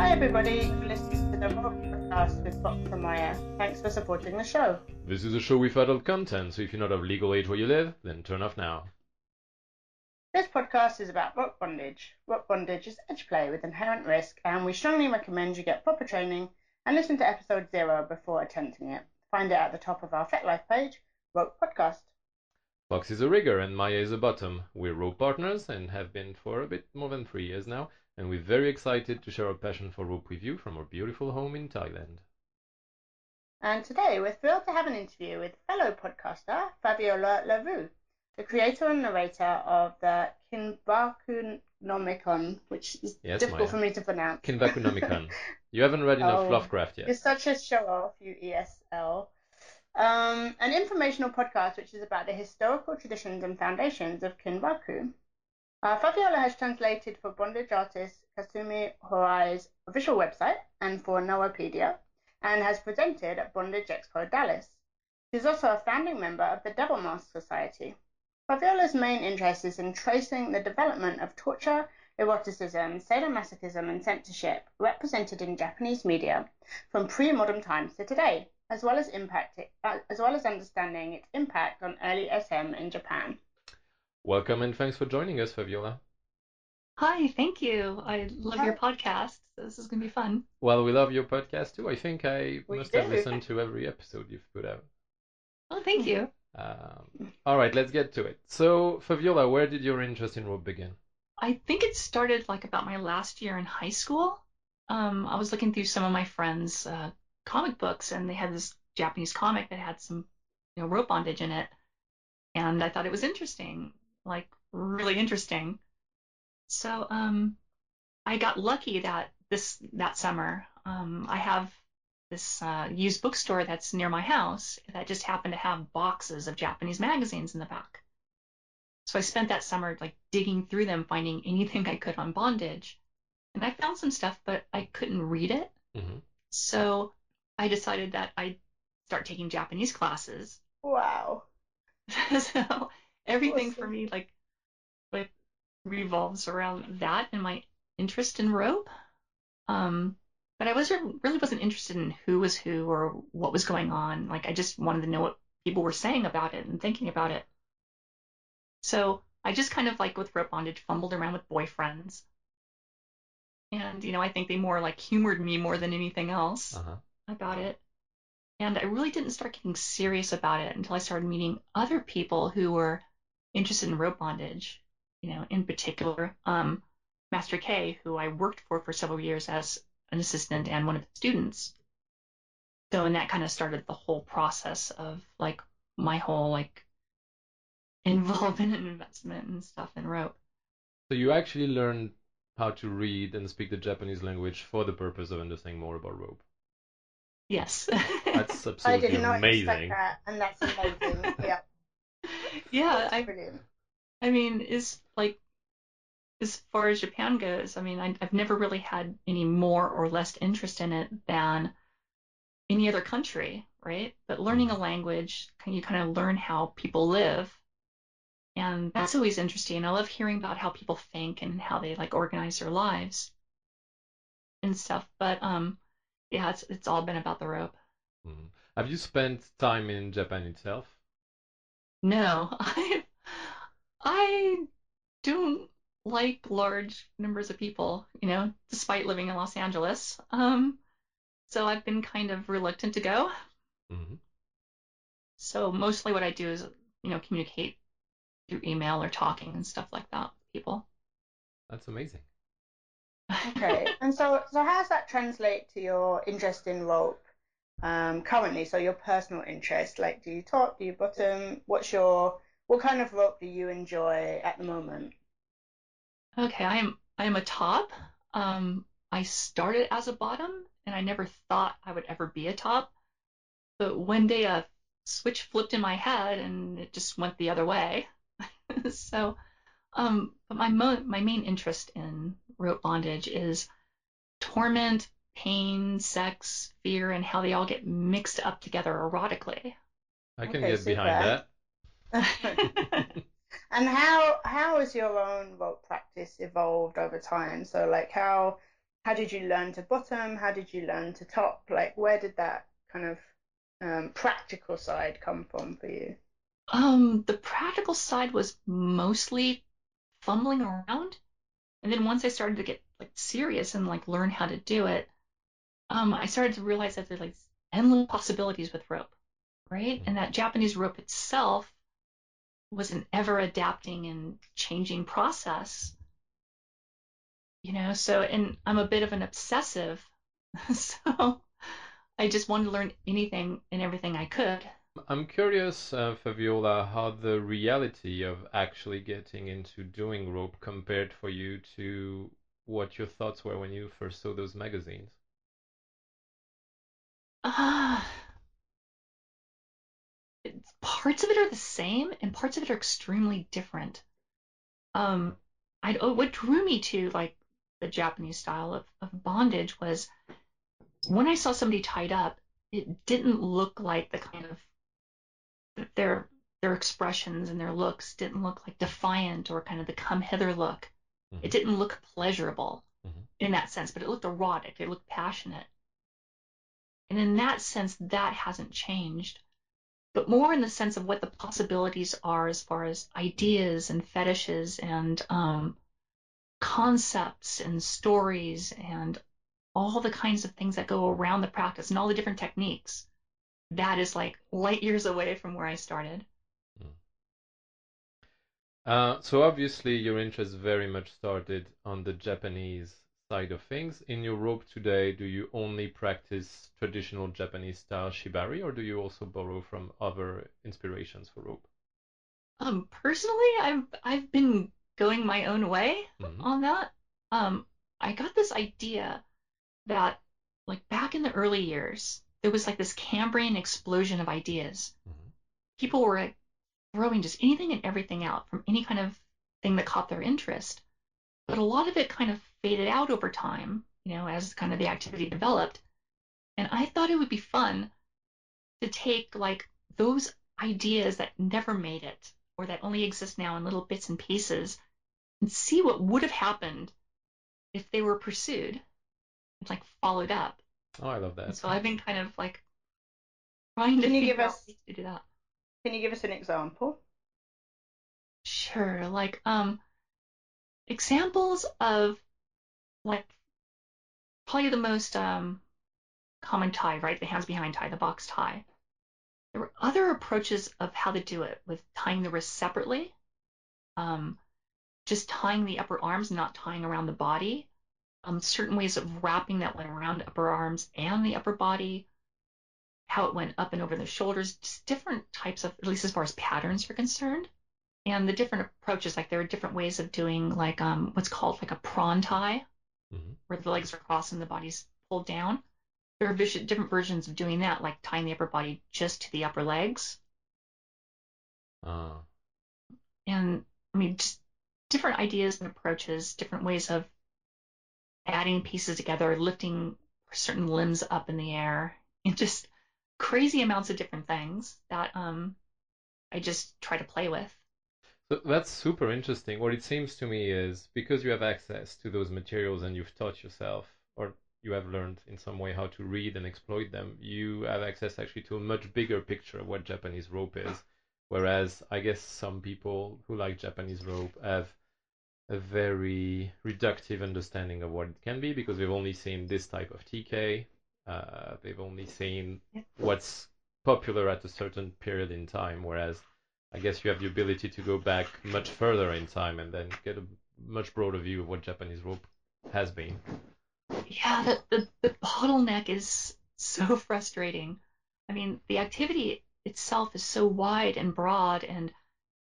Hi, everybody. You're listening to the Rope Podcast with Fox and Maya. Thanks for supporting the show. This is a show with adult content, so if you're not of legal age where you live, then turn off now. This podcast is about rope bondage. Rope bondage is edge play with inherent risk, and we strongly recommend you get proper training and listen to episode zero before attempting it. Find it at the top of our FetLife page, Rope Podcast. Fox is a rigger and Maya is a bottom. We're rope partners and have been for a bit more than three years now, and we're very excited to share our passion for rope with you from our beautiful home in Thailand. And today we're thrilled to have an interview with fellow podcaster Fabiola Lavu, the creator and narrator of the Kinbakunomicon, which is Yes, difficult Maya. for me to pronounce. Kinbakunomicon. You haven't read enough Oh, Lovecraft yet. You're such a show off, you ESL. Um, an informational podcast which is about the historical traditions and foundations of Kinbaku. Uh, Fabiola has translated for bondage artist Kasumi Horai's official website and for Nawapedia, and has presented at Bondage Expo Dallas. She's also a founding member of the Devil Mask Society. Fabiola's main interest is in tracing the development of torture, eroticism, sadomasochism, and censorship represented in Japanese media from pre-modern times to today, as well as impact uh, as well as understanding its impact on early SM in Japan. Welcome and thanks for joining us, Fabiola. Hi, thank you. I love Hi. your podcast. This is going to be fun. Well, we love your podcast too. I think I We must have listened to every episode you've put out. Oh, thank you. Um, all right, let's get to it. So, Fabiola, where did your interest in rope begin? I think it started like about my last year in high school. Um, I was looking through some of my friends' uh, comic books, and they had this Japanese comic that had some, you know, rope bondage in it, and I thought it was interesting, like really interesting. So, um, I got lucky that this that summer, um, I have this uh, used bookstore that's near my house that just happened to have boxes of Japanese magazines in the back. So I spent that summer like digging through them, finding anything I could on bondage. And I found some stuff, but I couldn't read it. hmm So I decided that I'd start taking Japanese classes. Wow. so everything for me like like revolves around that and my interest in rope. Um, but I wasn't really wasn't interested in who was who or what was going on. Like I just wanted to know what people were saying about it and thinking about it. So I just kind of like with rope bondage fumbled around with boyfriends. And you know, I think they more like humored me more than anything else Uh-huh. about it. And I really didn't start getting serious about it until I started meeting other people who were interested in rope bondage. You know, in particular, um, Master K, who I worked for for several years as an assistant and one of his students. So, and that kind of started the whole process of like my whole like involvement and investment and stuff in rope. So you actually learned how to read and speak the Japanese language for the purpose of understanding more about rope. Yes. That's absolutely I did not expect amazing. that, and that's amazing. yeah, yeah, that's I brilliant. I mean, is like as far as Japan goes, I mean, I, I've never really had any more or less interest in it than any other country, right? But learning a language, you kind of learn how people live, and that's always interesting. I love hearing about how people think and how they like organize their lives and stuff. But um, yeah, it's it's all been about the rope. Mhm. Have you spent time in Japan itself? No, I I don't like large numbers of people, you know, despite living in Los Angeles. Um, so I've been kind of reluctant to go. hmm So mostly what I do is, you know, communicate through email or talking and stuff like that with people. That's amazing. Okay, and so so how does that translate to your interest in rope um, currently? So your personal interest, like, do you top, do you bottom? What's your what kind of rope do you enjoy at the moment? Okay, I am I am a top. Um, I started as a bottom, and I never thought I would ever be a top. But one day a switch flipped in my head, and it just went the other way. So, um, but my mo my main interest in rope bondage is torment, pain, sex, fear, and how they all get mixed up together erotically. I can Okay, get behind that. And how how has your own rope practice evolved over time? So like how how did you learn to bottom? How did you learn to top? Like, where did that kind of um, practical side come from for you? Um, the practical side was mostly fumbling around. And then once I started to get like serious and like learn how to do it, um, I started to realize that there's like endless possibilities with rope, right? Mhm. And that Japanese rope itself was an ever adapting and changing process. You know, so and I'm a bit of an obsessive, so I just wanted to learn anything and everything I could. I'm curious, uh, Fabiola, how the reality of actually getting into doing rope compared for you to what your thoughts were when you first saw those magazines. Uh, parts of it are the same and parts of it are extremely different. Um, I oh, what drew me to like the Japanese style of, of bondage was when I saw somebody tied up, it didn't look like the kind of their their expressions and their looks didn't look like defiant or kind of the come hither look. Mhm. It didn't look pleasurable Mhm. in that sense, but it looked erotic. It looked passionate. And in that sense, that hasn't changed. But more in the sense of what the possibilities are as far as ideas and fetishes and um, concepts and stories and all the kinds of things that go around the practice and all the different techniques. That is like light years away from where I started. Uh, so obviously your interest very much started on the Japanese side of things. In your rope today, do you only practice traditional Japanese style shibari, or do you also borrow from other inspirations for rope? Um, personally, I've I've been going my own way Mhm. on that. Um, I got this idea that like back in the early years, there was like this Cambrian explosion of ideas. Mhm. People were like, throwing just anything and everything out from any kind of thing that caught their interest. But a lot of it kind of faded out over time, you know, as kind of the activity developed. And I thought it would be fun to take like those ideas that never made it or that only exist now in little bits and pieces and see what would have happened if they were pursued and like followed up. Oh, I love And that. so I've been kind of like trying to Can you give us ways to do that. Can you give us an example? Sure, like um examples of like probably the most um common tie, right? The hands behind tie, the box tie. There were other approaches of how to do it with tying the wrists separately, um, just tying the upper arms, not tying around the body. Um, certain ways of wrapping that went around upper arms and the upper body, how it went up and over the shoulders, just different types of, at least as far as patterns are concerned. And the different approaches, like there are different ways of doing like um, what's called like a prawn tie, Mhm. where the legs are crossed and the body's pulled down. There are different versions of doing that, like tying the upper body just to the upper legs. Ah. And I mean, just different ideas and approaches, different ways of adding pieces together, lifting certain limbs up in the air, and just crazy amounts of different things that um, I just try to play with. That's super interesting. What it seems to me is because you have access to those materials and you've taught yourself, or you have learned in some way how to read and exploit them, you have access actually to a much bigger picture of what Japanese rope is. Whereas I guess some people who like Japanese rope have a very reductive understanding of what it can be because they've only seen this type of TK. Uh, they've only seen what's popular at a certain period in time, whereas I guess you have the ability to go back much further in time and then get a much broader view of what Japanese rope has been. Yeah, the, the, the bottleneck is so frustrating. I mean, the activity itself is so wide and broad and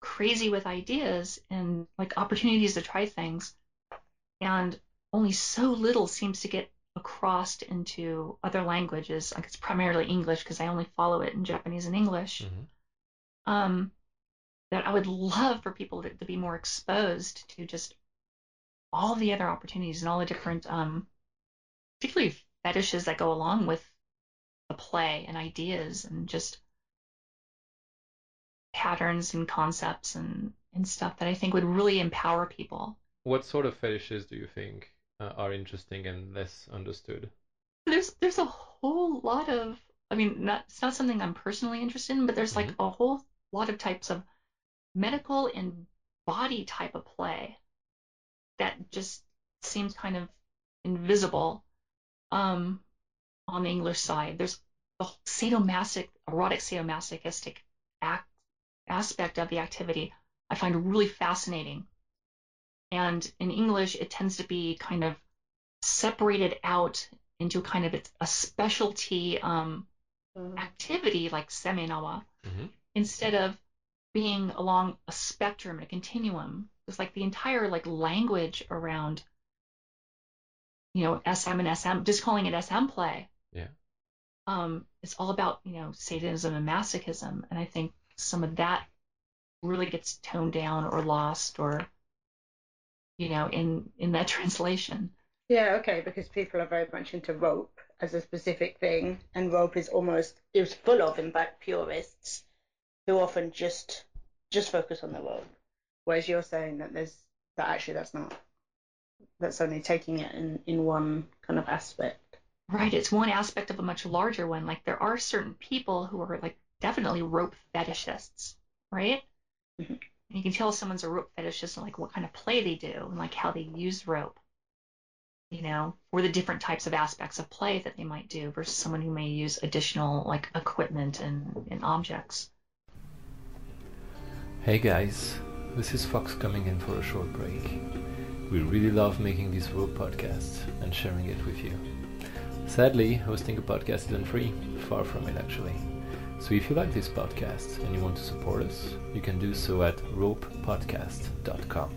crazy with ideas and like opportunities to try things. And only so little seems to get across into other languages. Like it's primarily English because I only follow it in Japanese and English. Mhm. Um, that I would love for people to, to be more exposed to just all the other opportunities and all the different, um, particularly fetishes that go along with the play and ideas and just patterns and concepts and, and stuff that I think would really empower people. What sort of fetishes do you think uh, are interesting and less understood? There's there's a whole lot of I mean, not, it's not something I'm personally interested in, but there's like Mm-hmm. a whole lot of types of medical and body type of play that just seems kind of invisible um, on the English side. There's the whole sadomasochistic, erotic sadomasochistic act, aspect of the activity I find really fascinating. And in English, it tends to be kind of separated out into kind of a specialty um, activity like semenawa Mhm. instead of being along a spectrum, a continuum. It's like the entire like language around, you know, SM and SM, just calling it SM play. Yeah. Um, it's all about, you know, sadism and masochism. And I think some of that really gets toned down or lost or, you know, in, in that translation. Yeah, okay, because people are very much into rope as a specific thing, and rope is almost is full of, in fact, purists who often just just focus on the rope, whereas you're saying that there's that actually that's not that's only taking it in in one kind of aspect. Right. It's one aspect of a much larger one. Like there are certain people who are like definitely rope fetishists, right? Mhm. And you can tell someone's a rope fetishist and like what kind of play they do and like how they use rope, you know, or the different types of aspects of play that they might do versus someone who may use additional like equipment and, and objects. Hey guys, this is Fox coming in for a short break. We really love making these rope podcasts and sharing it with you. Sadly, hosting a podcast isn't free, far from it actually. So if you like this podcast and you want to support us, you can do so at ropepodcast.com.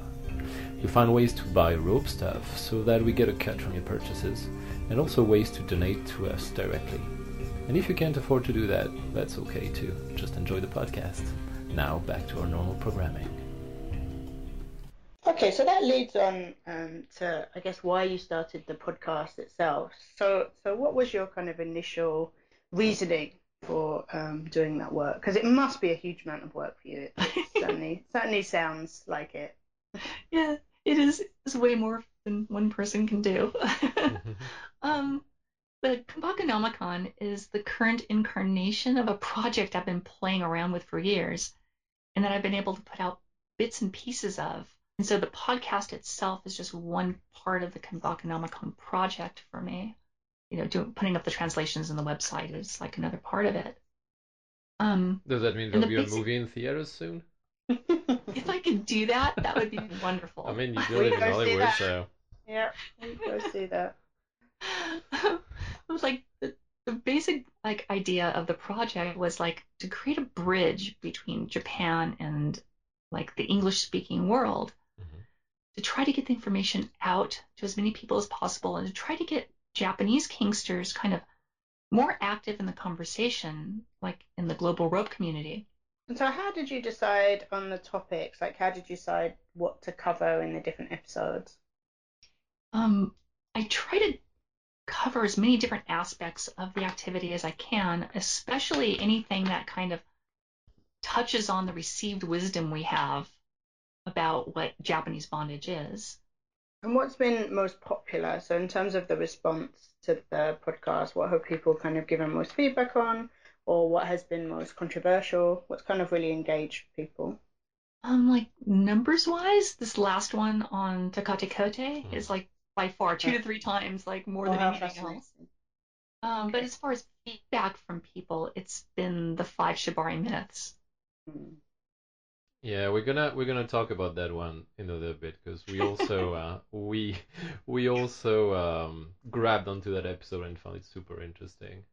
You'll find ways to buy rope stuff so that we get a cut from your purchases, and also ways to donate to us directly. And if you can't afford to do that, that's okay too. Just enjoy the podcast. Now back to our normal programming. Okay, so that leads on um, to I guess why you started the podcast itself. So so what was your kind of initial reasoning for um, doing that work? Because it must be a huge amount of work for you. It certainly certainly sounds like it. Yeah, it is it's way more than one person can do. um, the Kinbakunomicon is the current incarnation of a project I've been playing around with for years and that I've been able to put out bits and pieces of. And so the podcast itself is just one part of the Kinbakunomicon project for me. You know, doing putting up the translations and the website is like another part of it. Um, Does that mean And there'll the be a movie in theaters soon? if I could do that, that would be wonderful. I mean, you do We live in Hollywood, so yeah, we go see that. I was like the, the basic like idea of the project was like to create a bridge between Japan and like the English speaking world Mhm. to try to get the information out to as many people as possible and to try to get Japanese Kinksters kind of more active in the conversation, like in the global rope community. And so, how did you decide on the topics? Like, how did you decide what to cover in the different episodes? Um, I try to cover as many different aspects of the activity as I can, especially anything that kind of touches on the received wisdom we have about what Japanese bondage is. And what's been most popular? So, in terms of the response to the podcast, what have people kind of given most feedback on, or what has been most controversial? What's kind of really engaged people? Um, like numbers wise, this last one on Takate Kote Mhm. is like by far two to three times like more Oh, than how anything else. Um, but as far as feedback from people, it's been the five Shibari myths. Hmm. yeah, we're gonna we're gonna talk about that one in a little bit because we also uh, we we also um, grabbed onto that episode and found it super interesting.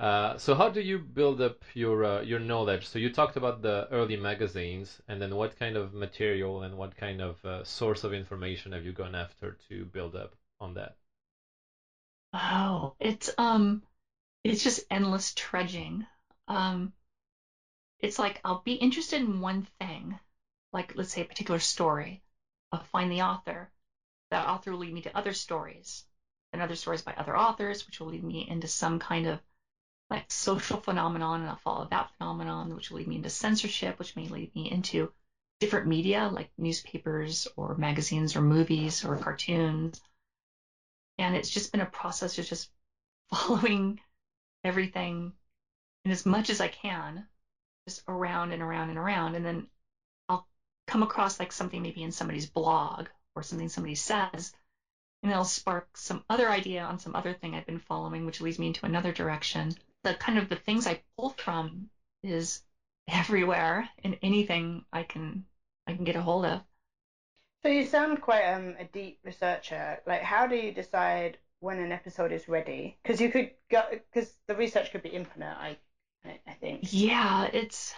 Uh, so how do you build up your uh, your knowledge? So you talked about the early magazines, and then what kind of material and what kind of uh, source of information have you gone after to build up on that? Oh, it's um, it's just endless trudging. Um, it's like I'll be interested in one thing, like let's say a particular story. I'll find the author. That author will lead me to other stories, and other stories by other authors, which will lead me into some kind of like social phenomenon, and I'll follow that phenomenon, which will lead me into censorship, which may lead me into different media like newspapers or magazines or movies or cartoons. And it's just been a process of just following everything in as much as I can, just around and around and around. And then I'll come across like something maybe in somebody's blog or something somebody says, and it'll spark some other idea on some other thing I've been following, which leads me into another direction. The kind of the things I pull from is everywhere and anything I can I can get a hold of. So you sound quite um, a deep researcher. Like, how do you decide when an episode is ready? Because you could go because the research could be infinite. I I think. Yeah, it's.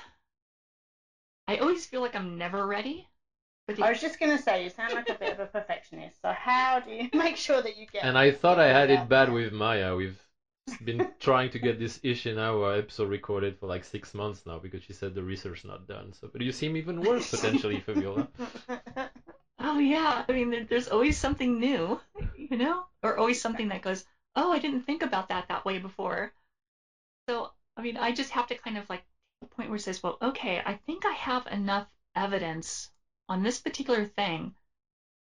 I always feel like I'm never ready. But the, I was just gonna say you sound like a bit of a perfectionist. So how do you make sure that you get? And I thought I had it bad with Maya. We've been trying to get this ish in our episode recorded for like six months now because she said the research not done. So, but you seem even worse potentially, Fabiola. oh yeah, I mean, there, there's always something new, you know, or always something that goes, oh, I didn't think about that that way before. So I mean, I just have to kind of like the point where it says, well, okay, I think I have enough evidence on this particular thing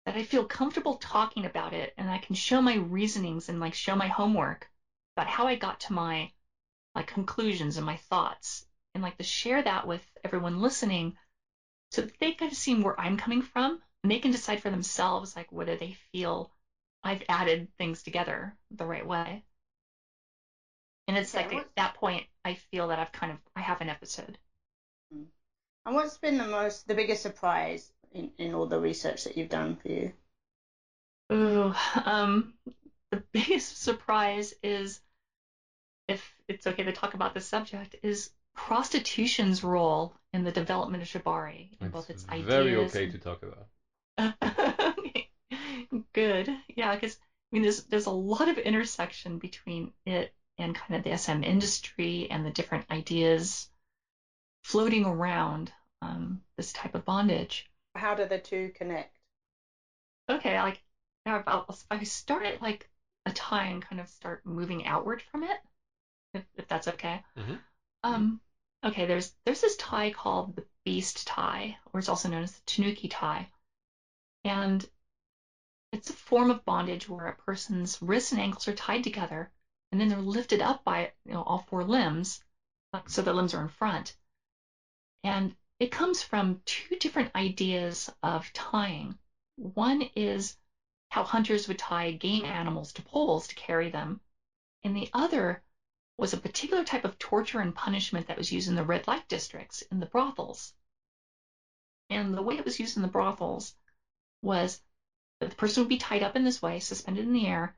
that I feel comfortable talking about it and I can show my reasonings and like show my homework about how I got to my like conclusions and my thoughts and like to share that with everyone listening so that they of see where I'm coming from and they can decide for themselves like whether they feel I've added things together the right way. And it's Okay, like at that point I feel that I've kind of I have an episode. And what's been the most, the biggest surprise in, in all the research that you've done for you? Ooh, um, the biggest surprise is, if it's okay to talk about this subject, is prostitution's role in the development of Shibari, in both its It's very ideas. okay to talk about. Good, yeah, because I mean, there's there's a lot of intersection between it and kind of the SM industry and the different ideas floating around um, this type of bondage. How do the two connect? okay, like now I'll- if I start at like a tie and kind of start moving outward from it, if, if that's okay. Mhm. Um, okay, there's there's this tie called the beast tie, or it's also known as the tanuki tie, and it's a form of bondage where a person's wrists and ankles are tied together, and then they're lifted up by you know all four limbs, so the limbs are in front, and it comes from two different ideas of tying. One is how hunters would tie game animals to poles to carry them, and the other was a particular type of torture and punishment that was used in the red light districts in the brothels. And the way it was used in the brothels was that the person would be tied up in this way, suspended in the air.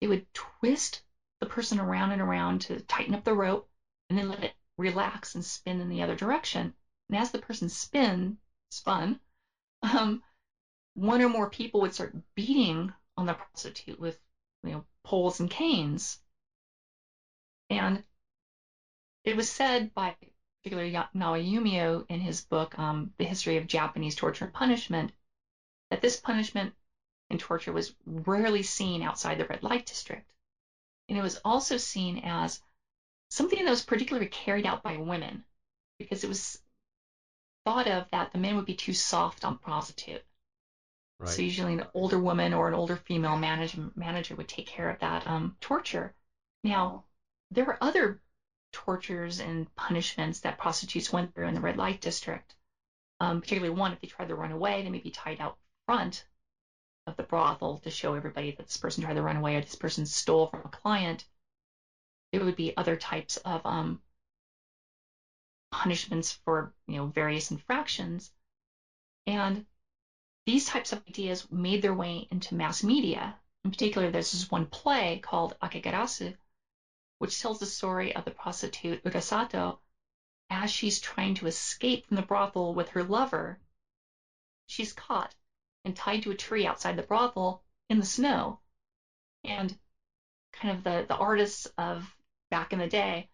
They would twist the person around and around to tighten up the rope, and then let it relax and spin in the other direction. And as the person spin spun, um, one or more people would start beating on the prostitute with you know poles and canes. And it was said by particularly Nawa Yumio in his book um, The History of Japanese Torture and Punishment that this punishment and torture was rarely seen outside the red light district. And it was also seen as something that was particularly carried out by women because it was thought of that the men would be too soft on prostitute. Right. So usually an older woman or an older female manage- manager would take care of that um, torture. Now, there are other tortures and punishments that prostitutes went through in the red light district. Um, particularly one, if they tried to run away, they may be tied out front of the brothel to show everybody that this person tried to run away or this person stole from a client. There would be other types of um, punishments for you know various infractions, and these types of ideas made their way into mass media. In particular, there's this one play called Akegarasu, which tells the story of the prostitute Urasato as she's trying to escape from the brothel with her lover. She's caught and tied to a tree outside the brothel in the snow. And kind of the, the artists of back in the day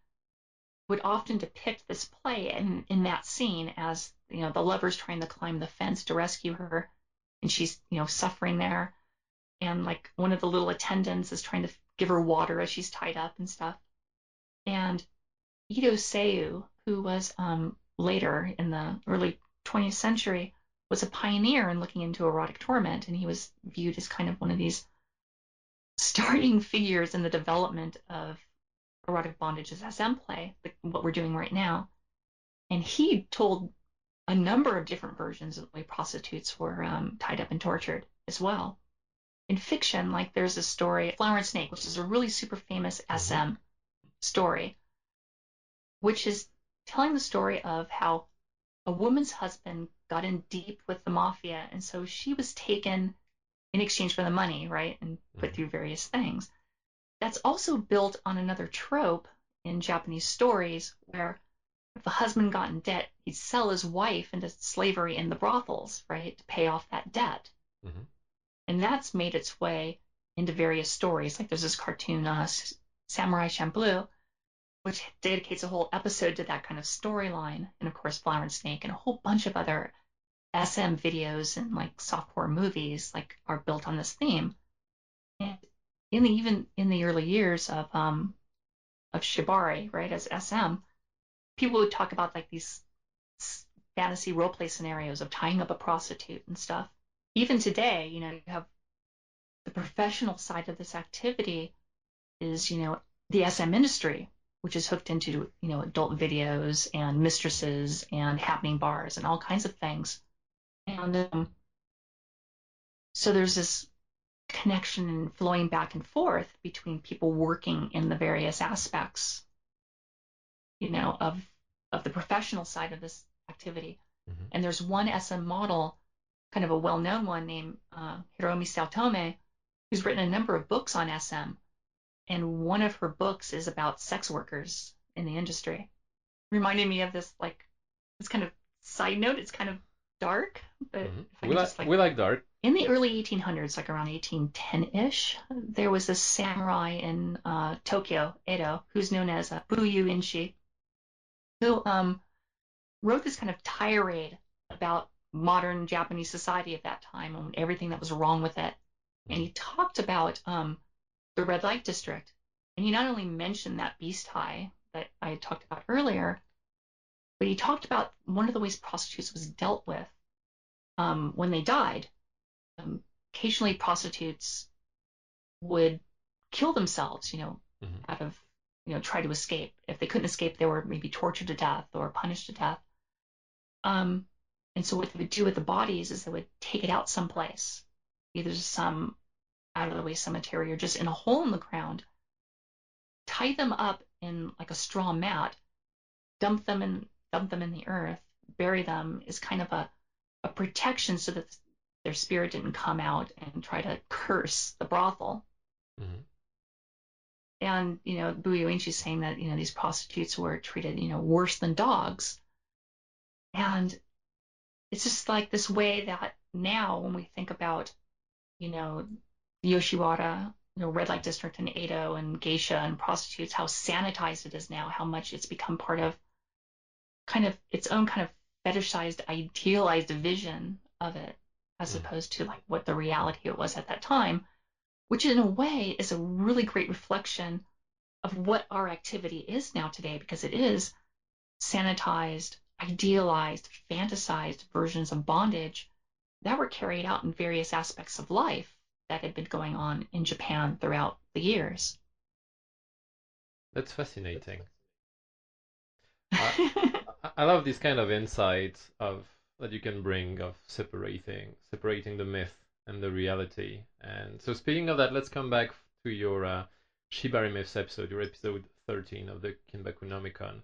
would often depict this play in, in that scene as, you know, the lover's trying to climb the fence to rescue her and she's, you know, suffering there. And like one of the little attendants is trying to give her water as she's tied up and stuff. And Ito Seiyu, who was um, later in the early 20th century, was a pioneer in looking into erotic torment, and he was viewed as kind of one of these starting figures in the development of erotic bondage as SM play, what we're doing right now. And he told a number of different versions of the way prostitutes were um, tied up and tortured as well. In fiction, like there's a story, Flower and Snake, which is a really super famous SM story, which is telling the story of how a woman's husband got in deep with the mafia, and so she was taken in exchange for the money, right, and put mm-hmm. through various things. That's also built on another trope in Japanese stories where if a husband got in debt, he'd sell his wife into slavery in the brothels, right, to pay off that debt. Mm-hmm. And that's made its way into various stories. Like there's this cartoon, uh, Samurai Champloo, which dedicates a whole episode to that kind of storyline, and of course Flower and Snake and a whole bunch of other SM videos and like softcore movies like are built on this theme. And in the even in the early years of um of Shibari, right, as SM, people would talk about like these fantasy role play scenarios of tying up a prostitute and stuff. Even today, you know, you have the professional side of this activity is, you know, the SM industry, which is hooked into you know adult videos and mistresses and happening bars and all kinds of things and um, so there's this connection and flowing back and forth between people working in the various aspects you know of of the professional side of this activity mm-hmm. and there's one sm model kind of a well-known one named uh, hiromi saotome who's written a number of books on sm and one of her books is about sex workers in the industry. Reminded me of this like this kind of side note. It's kind of dark, but mm-hmm. we, like, like, we like dark. In the early 1800s, like around 1810-ish, there was a samurai in uh, Tokyo, Edo, who's known as uh, Buyo Inshi, who um, wrote this kind of tirade about modern Japanese society at that time and everything that was wrong with it. And he talked about um, the red light district. And he not only mentioned that beast tie that I had talked about earlier, but he talked about one of the ways prostitutes was dealt with um, when they died. Um, occasionally, prostitutes would kill themselves, you know, mm-hmm. out of, you know, try to escape. If they couldn't escape, they were maybe tortured to death or punished to death. Um, and so what they would do with the bodies is they would take it out someplace, either some out of the way cemetery or just in a hole in the ground, tie them up in like a straw mat, dump them in dump them in the earth, bury them is kind of a, a protection so that their spirit didn't come out and try to curse the brothel. Mm-hmm. And, you know, Buyo is saying that, you know, these prostitutes were treated, you know, worse than dogs. And it's just like this way that now when we think about, you know, Yoshiwara, you know, red light district in Edo and geisha and prostitutes, how sanitized it is now, how much it's become part of kind of its own kind of fetishized, idealized vision of it, as mm. opposed to like what the reality it was at that time, which in a way is a really great reflection of what our activity is now today, because it is sanitized, idealized, fantasized versions of bondage that were carried out in various aspects of life that had been going on in Japan throughout the years. That's fascinating. I, I love this kind of insight of that you can bring of separating separating the myth and the reality. And so, speaking of that, let's come back to your uh, Shibari Myths episode, your episode 13 of the Kinbakunomicon.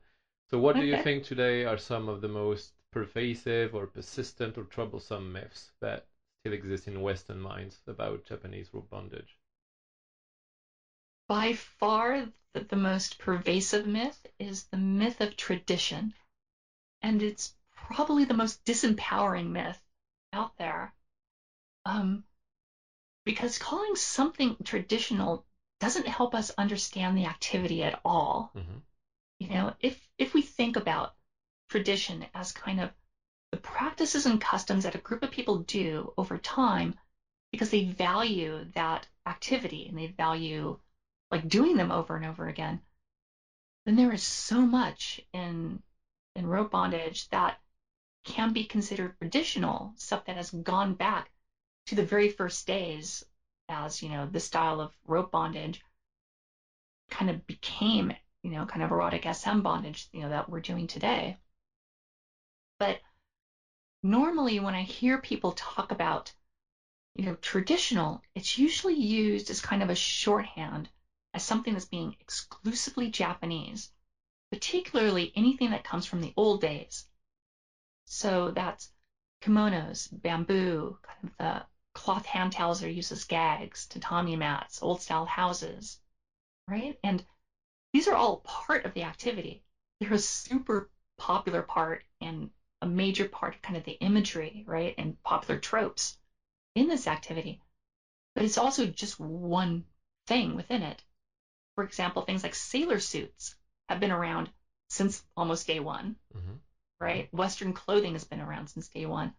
So, what okay. do you think today are some of the most pervasive or persistent or troublesome myths that still exist in Western minds about Japanese rope bondage? By far, the, the most pervasive myth is the myth of tradition. And it's probably the most disempowering myth out there. Um, because calling something traditional doesn't help us understand the activity at all. Mm-hmm. You know, if if we think about tradition as kind of the practices and customs that a group of people do over time because they value that activity and they value like doing them over and over again, then there is so much in in rope bondage that can be considered traditional, stuff that has gone back to the very first days as, you know, the style of rope bondage kind of became, you know, kind of erotic SM bondage, you know, that we're doing today. But normally when I hear people talk about, you know, traditional, it's usually used as kind of a shorthand as something that's being exclusively Japanese, particularly anything that comes from the old days. So that's kimonos, bamboo, kind of the cloth hand towels are used as gags, tatami mats, old style houses, right? And these are all part of the activity. They're a super popular part and a major part of kind of the imagery, right? And popular tropes in this activity. But it's also just one thing within it. For example, things like sailor suits have been around since almost day one, mm-hmm. right? Western clothing has been around since day one.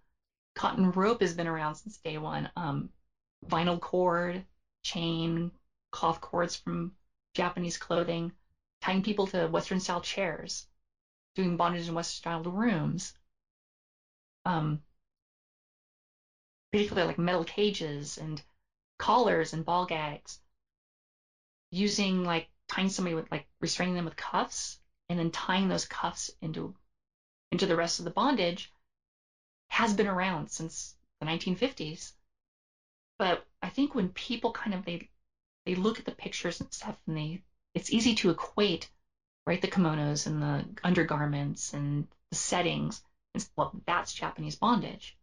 Cotton rope has been around since day one. Um, vinyl cord, chain, cloth cords from Japanese clothing, tying people to Western style chairs, doing bondage in Western style rooms. Um, particularly like metal cages and collars and ball gags. Using like tying somebody with like restraining them with cuffs and then tying those cuffs into into the rest of the bondage has been around since the 1950s. But I think when people kind of they they look at the pictures and stuff and they it's easy to equate right the kimonos and the undergarments and the settings and say, well that's Japanese bondage.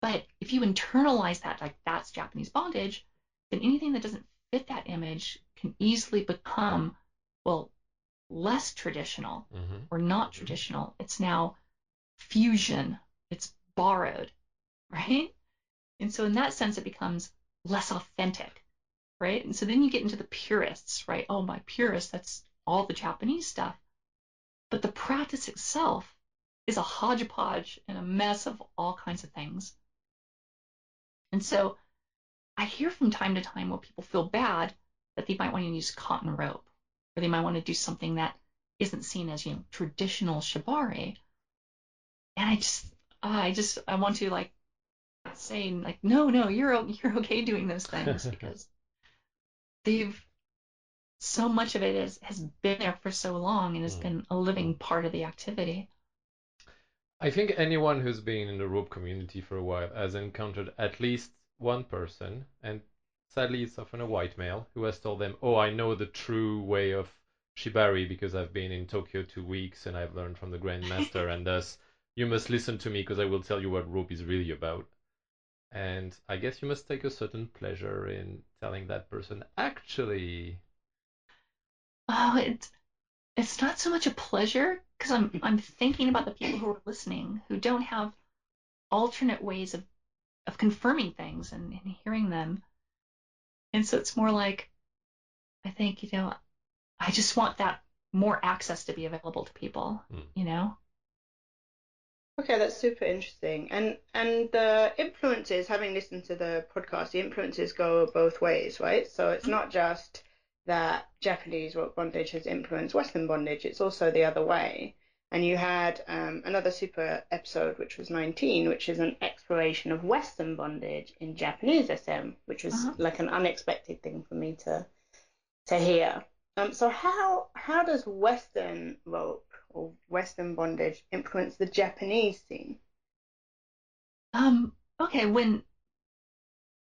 But if you internalize that like that's Japanese bondage, then anything that doesn't fit that image can easily become well less traditional mm-hmm. or not mm-hmm. traditional. It's now fusion. It's borrowed, right? And so in that sense, it becomes less authentic right? And so then you get into the purists, right? Oh, my purist, that's all the Japanese stuff. But the practice itself is a hodgepodge and a mess of all kinds of things. And so I hear from time to time where people feel bad that they might want to use cotton rope or they might want to do something that isn't seen as, you know, traditional shibari. And I just, I just, I want to like say like, no, no, you're, you're okay doing those things because they've so much of it is has been there for so long and has mm. been a living part of the activity. I think anyone who's been in the rope community for a while has encountered at least one person, and sadly it's often a white male, who has told them, "Oh, I know the true way of shibari because I've been in Tokyo two weeks and I've learned from the grandmaster, and thus you must listen to me because I will tell you what rope is really about." And I guess you must take a certain pleasure in telling that person, actually. Oh, it's it's not so much a pleasure because I'm I'm thinking about the people who are listening who don't have alternate ways of of confirming things and, and hearing them. And so it's more like I think, you know, I just want that more access to be available to people, mm. you know? Okay, that's super interesting. And and the influences, having listened to the podcast, the influences go both ways, right? So it's mm-hmm. not just that Japanese rope bondage has influenced Western bondage; it's also the other way. And you had um, another super episode, which was 19, which is an exploration of Western bondage in Japanese SM, which was uh-huh. like an unexpected thing for me to to hear. Um, so how how does Western rope or Western bondage influence the Japanese scene? Um, okay, when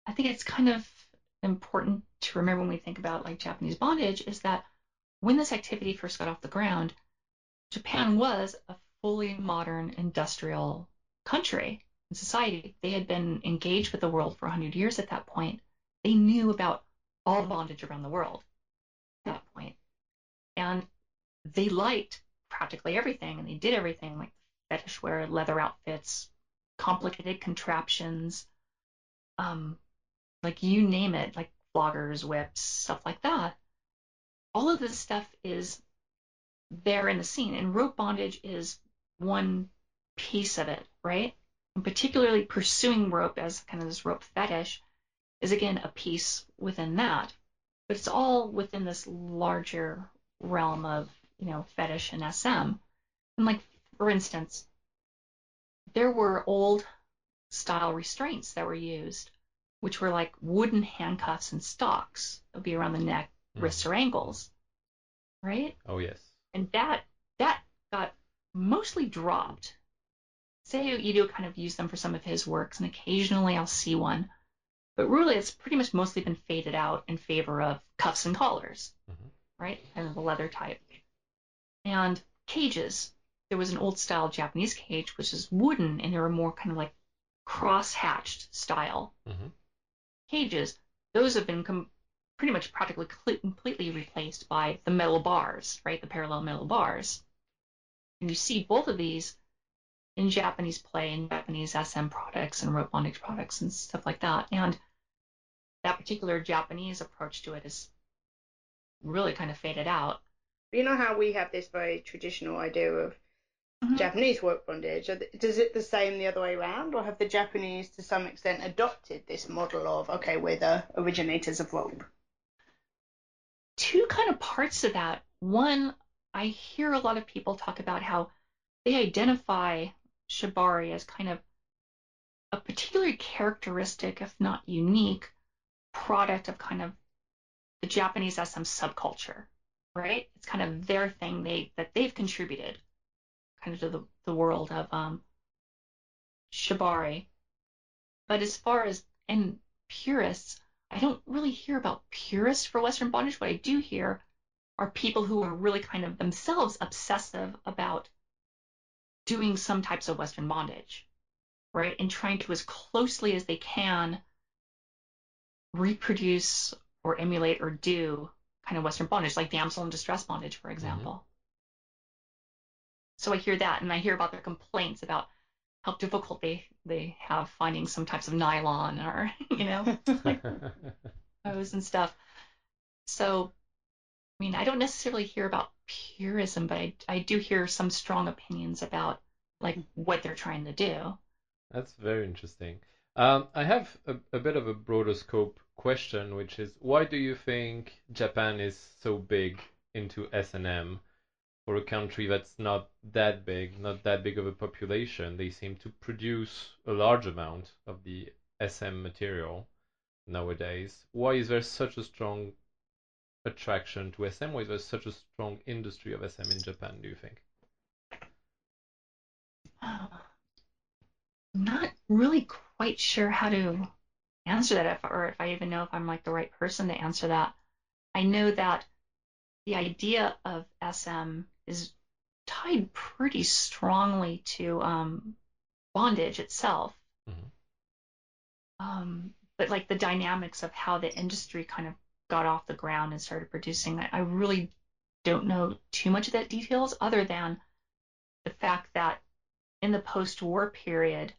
I think it's kind of important to remember when we think about like Japanese bondage is that when this activity first got off the ground, Japan was a fully modern industrial country and society. They had been engaged with the world for 100 years at that point. They knew about all bondage around the world at that point. And they liked practically everything, and they did everything like fetish wear, leather outfits, complicated contraptions, um, like you name it, like floggers, whips, stuff like that. All of this stuff is there in the scene, and rope bondage is one piece of it, right? And particularly pursuing rope as kind of this rope fetish is again a piece within that, but it's all within this larger realm of you know, fetish and SM. And like, for instance, there were old style restraints that were used which were like wooden handcuffs and stocks that would be around the neck, Mm. wrists, or ankles, right? Oh yes. And that that got mostly dropped. Say Seiyu kind of used them for some of his works, and occasionally I'll see one. But really, it's pretty much mostly been faded out in favor of cuffs and collars, Mhm. right? And the leather type. And cages. There was an old style Japanese cage, which is wooden, and they were more kind of like cross-hatched style Mhm. cages. Those have been com- pretty much practically cle- completely replaced by the metal bars, right? The parallel metal bars. And you see both of these in Japanese play and Japanese SM products and rope bondage products and stuff like that. And that particular Japanese approach to it is really kind of faded out. You know how we have this very traditional idea of Mhm. Japanese work bondage? Does it the same the other way around, or have the Japanese, to some extent, adopted this model of okay, we're the originators of rope? two kind of parts of that. One, I hear a lot of people talk about how they identify shibari as kind of a particularly characteristic, if not unique, product of kind of the Japanese SM subculture, right? It's kind of their thing they that they've contributed kind of to the, the world of um, shibari. But as far as and purists, I don't really hear about purists for Western bondage. What I do hear are people who are really kind of themselves obsessive about doing some types of Western bondage, right? And trying to, as closely as they can, reproduce or emulate or do kind of Western bondage, like damsel in distress bondage, for example. So I hear that, and I hear about their complaints about how difficult they they have finding some types of nylon or you know like hose and stuff. So, I mean, I don't necessarily hear about purism, but I, I do hear some strong opinions about like what they're trying to do. That's very interesting. Um, I have a, a bit of a broader scope question, which is why do you think Japan is so big into S&M for a country that's not that big, not that big of a population? They seem to produce a large amount of the SM material nowadays. Why is there such a strong attraction to SM? Why is there such a strong industry of SM in Japan, do you think? Uh, not really quite sure how to answer that, if, or if I even know if I'm like the right person to answer that. I know that the idea of SM is tied pretty strongly to um, bondage itself. Mhm. Um, but like the dynamics of how the industry kind of got off the ground and started producing, I, I really don't know too much of that details other than the fact that in the post-war period,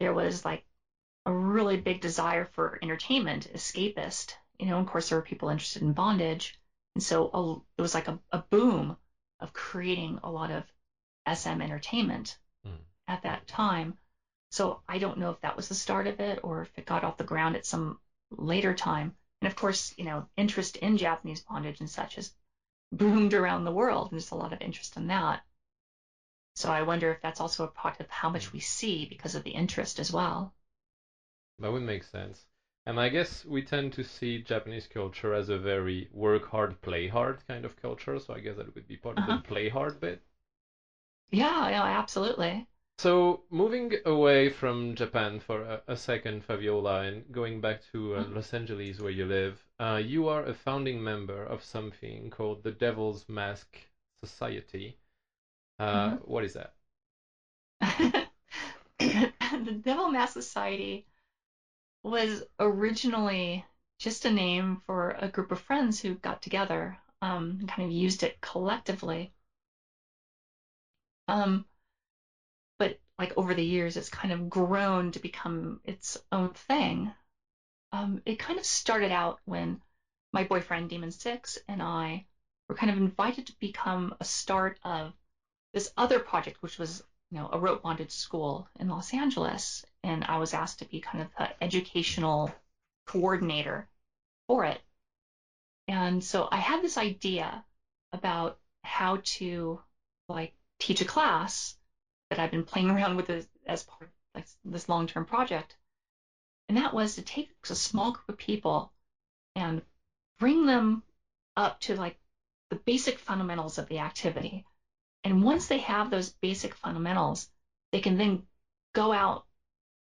there was like a really big desire for entertainment, escapist. You know, of course, there were people interested in bondage. And so a, it was like a, a boom of creating a lot of SM entertainment Mm. at that time. So I don't know if that was the start of it or if it got off the ground at some later time. And of course, you know, interest in Japanese bondage and such has boomed around the world, and there's a lot of interest in that. So I wonder if that's also a part of how much we see because of the interest as well. That would make sense. And I guess we tend to see Japanese culture as a very work hard, play hard kind of culture. So I guess that would be part of Uh-huh. the play hard bit. Yeah, yeah, absolutely. So moving away from Japan for a, a second, Fabiola, and going back to uh, Mhm. Los Angeles where you live, uh, you are a founding member of something called the Devil's Mask Society. Uh, Mhm. what is that? the Devil Mask Society was originally just a name for a group of friends who got together um, and kind of used it collectively. Um, but like over the years, it's kind of grown to become its own thing. Um, it kind of started out when my boyfriend Demon Six and I were kind of invited to become a start of this other project, which was you know a rope bondage school in Los Angeles, and I was asked to be kind of the educational coordinator for it. And so I had this idea about how to like teach a class that I've been playing around with as, as part of like this long-term project. And that was to take a small group of people and bring them up to like the basic fundamentals of the activity. And once they have those basic fundamentals, they can then go out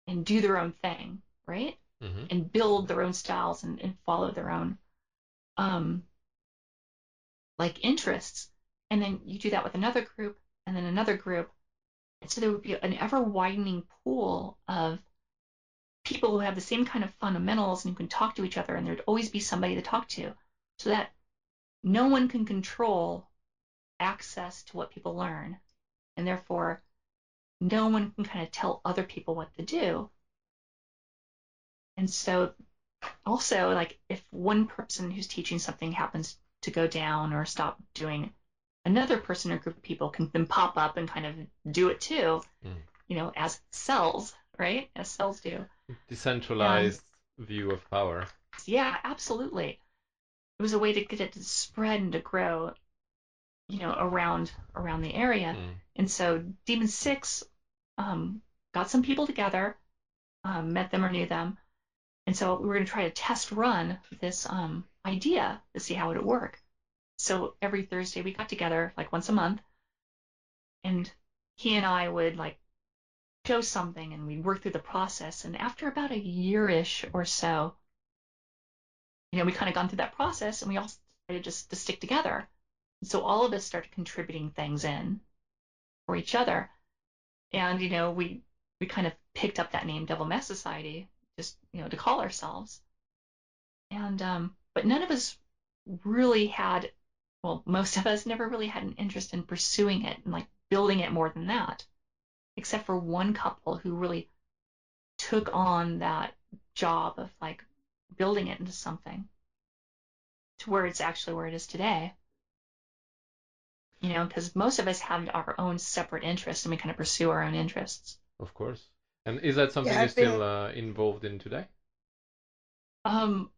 and do their own thing, right? hmm And build their own styles and, and follow their own um like interests. And then you do that with another group and then another group. And so there would be an ever widening pool of people who have the same kind of fundamentals and who can talk to each other and there'd always be somebody to talk to so that no one can control access to what people learn and therefore no one can kind of tell other people what to do and so also like if one person who's teaching something happens to go down or stop doing another person or group of people can then pop up and kind of do it too Mm. you know as cells right as cells do Decentralized view of power. yeah, absolutely. It was a way to get it to spread and to grow, you know, around around the area. Mm. And so Demon Six um, got some people together, um, met them or knew them, and so we were going to try to test run this um, idea to see how it would work. So every Thursday we got together, like once a month, and he and I would like show something and we'd work through the process. And after about a year-ish or so, you know, we kind of gone through that process and we all decided just to stick together. So all of us started contributing things in for each other. And, you know, we we kind of picked up that name Devil Mask Society just, you know, to call ourselves. And um but none of us really had well, most of us never really had an interest in pursuing it and like building it more than that. Except for one couple who really took on that job of like building it into something to where it's actually where it is today. You know, because most of us have our own separate interests and we kind of pursue our own interests. Of course. And is that something Yeah, you're been- still uh, involved in today? Um,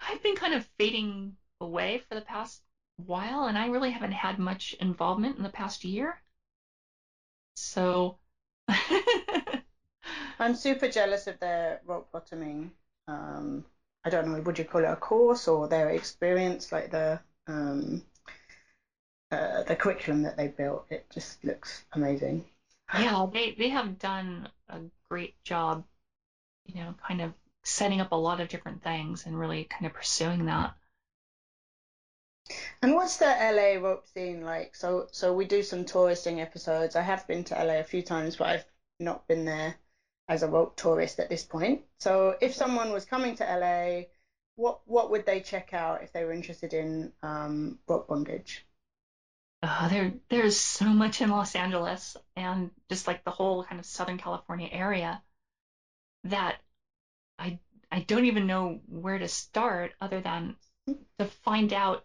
I've been kind of fading away for the past while, and I really haven't had much involvement in the past year. So, I'm super jealous of their rope bottoming. Um, I don't know, would you call it a course or their experience, like the um, uh, the curriculum that they built? It just looks amazing. yeah, they they have done a great job, you know, kind of setting up a lot of different things and really kind of pursuing that. And what's the LA rope scene like? So, so we do some touristing episodes. I have been to LA a few times, but I've not been there as a rope tourist at this point. So, if someone was coming to LA, what what would they check out if they were interested in um, rope bondage? There, there's so much in Los Angeles and just like the whole kind of Southern California area that I, I don't even know where to start other than to find out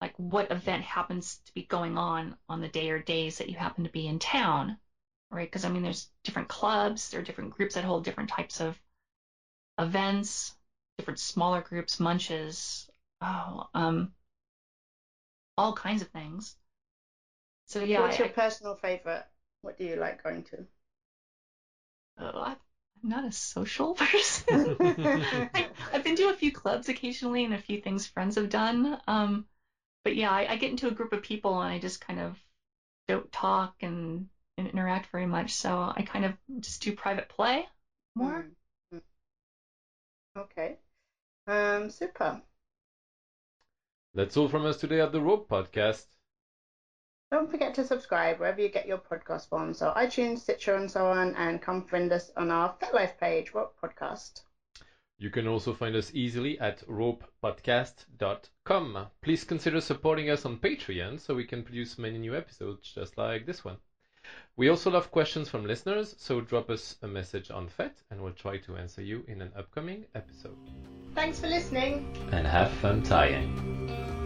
like what event happens to be going on on the day or days that you happen to be in town, right? Because I mean, there's different clubs, there are different groups that hold different types of events, different smaller groups, munches, oh, um, all kinds of things. So yeah, What's I, your personal favorite? What do you like going to? Oh, I- I'm not a social person. I, I've been to a few clubs occasionally and a few things friends have done. Um, but yeah, I, I get into a group of people and I just kind of don't talk and, and interact very much. So I kind of just do private play more. Mm, mm. Okay. Um, super. That's all from us today at the Rope Podcast. Don't forget to subscribe wherever you get your podcast from, so iTunes, Stitcher, and so on, and come find us on our FetLife page, Rope Podcast. You can also find us easily at ropepodcast.com. Please consider supporting us on Patreon so we can produce many new episodes just like this one. We also love questions from listeners, so drop us a message on FET and we'll try to answer you in an upcoming episode. Thanks for listening. And have fun tying.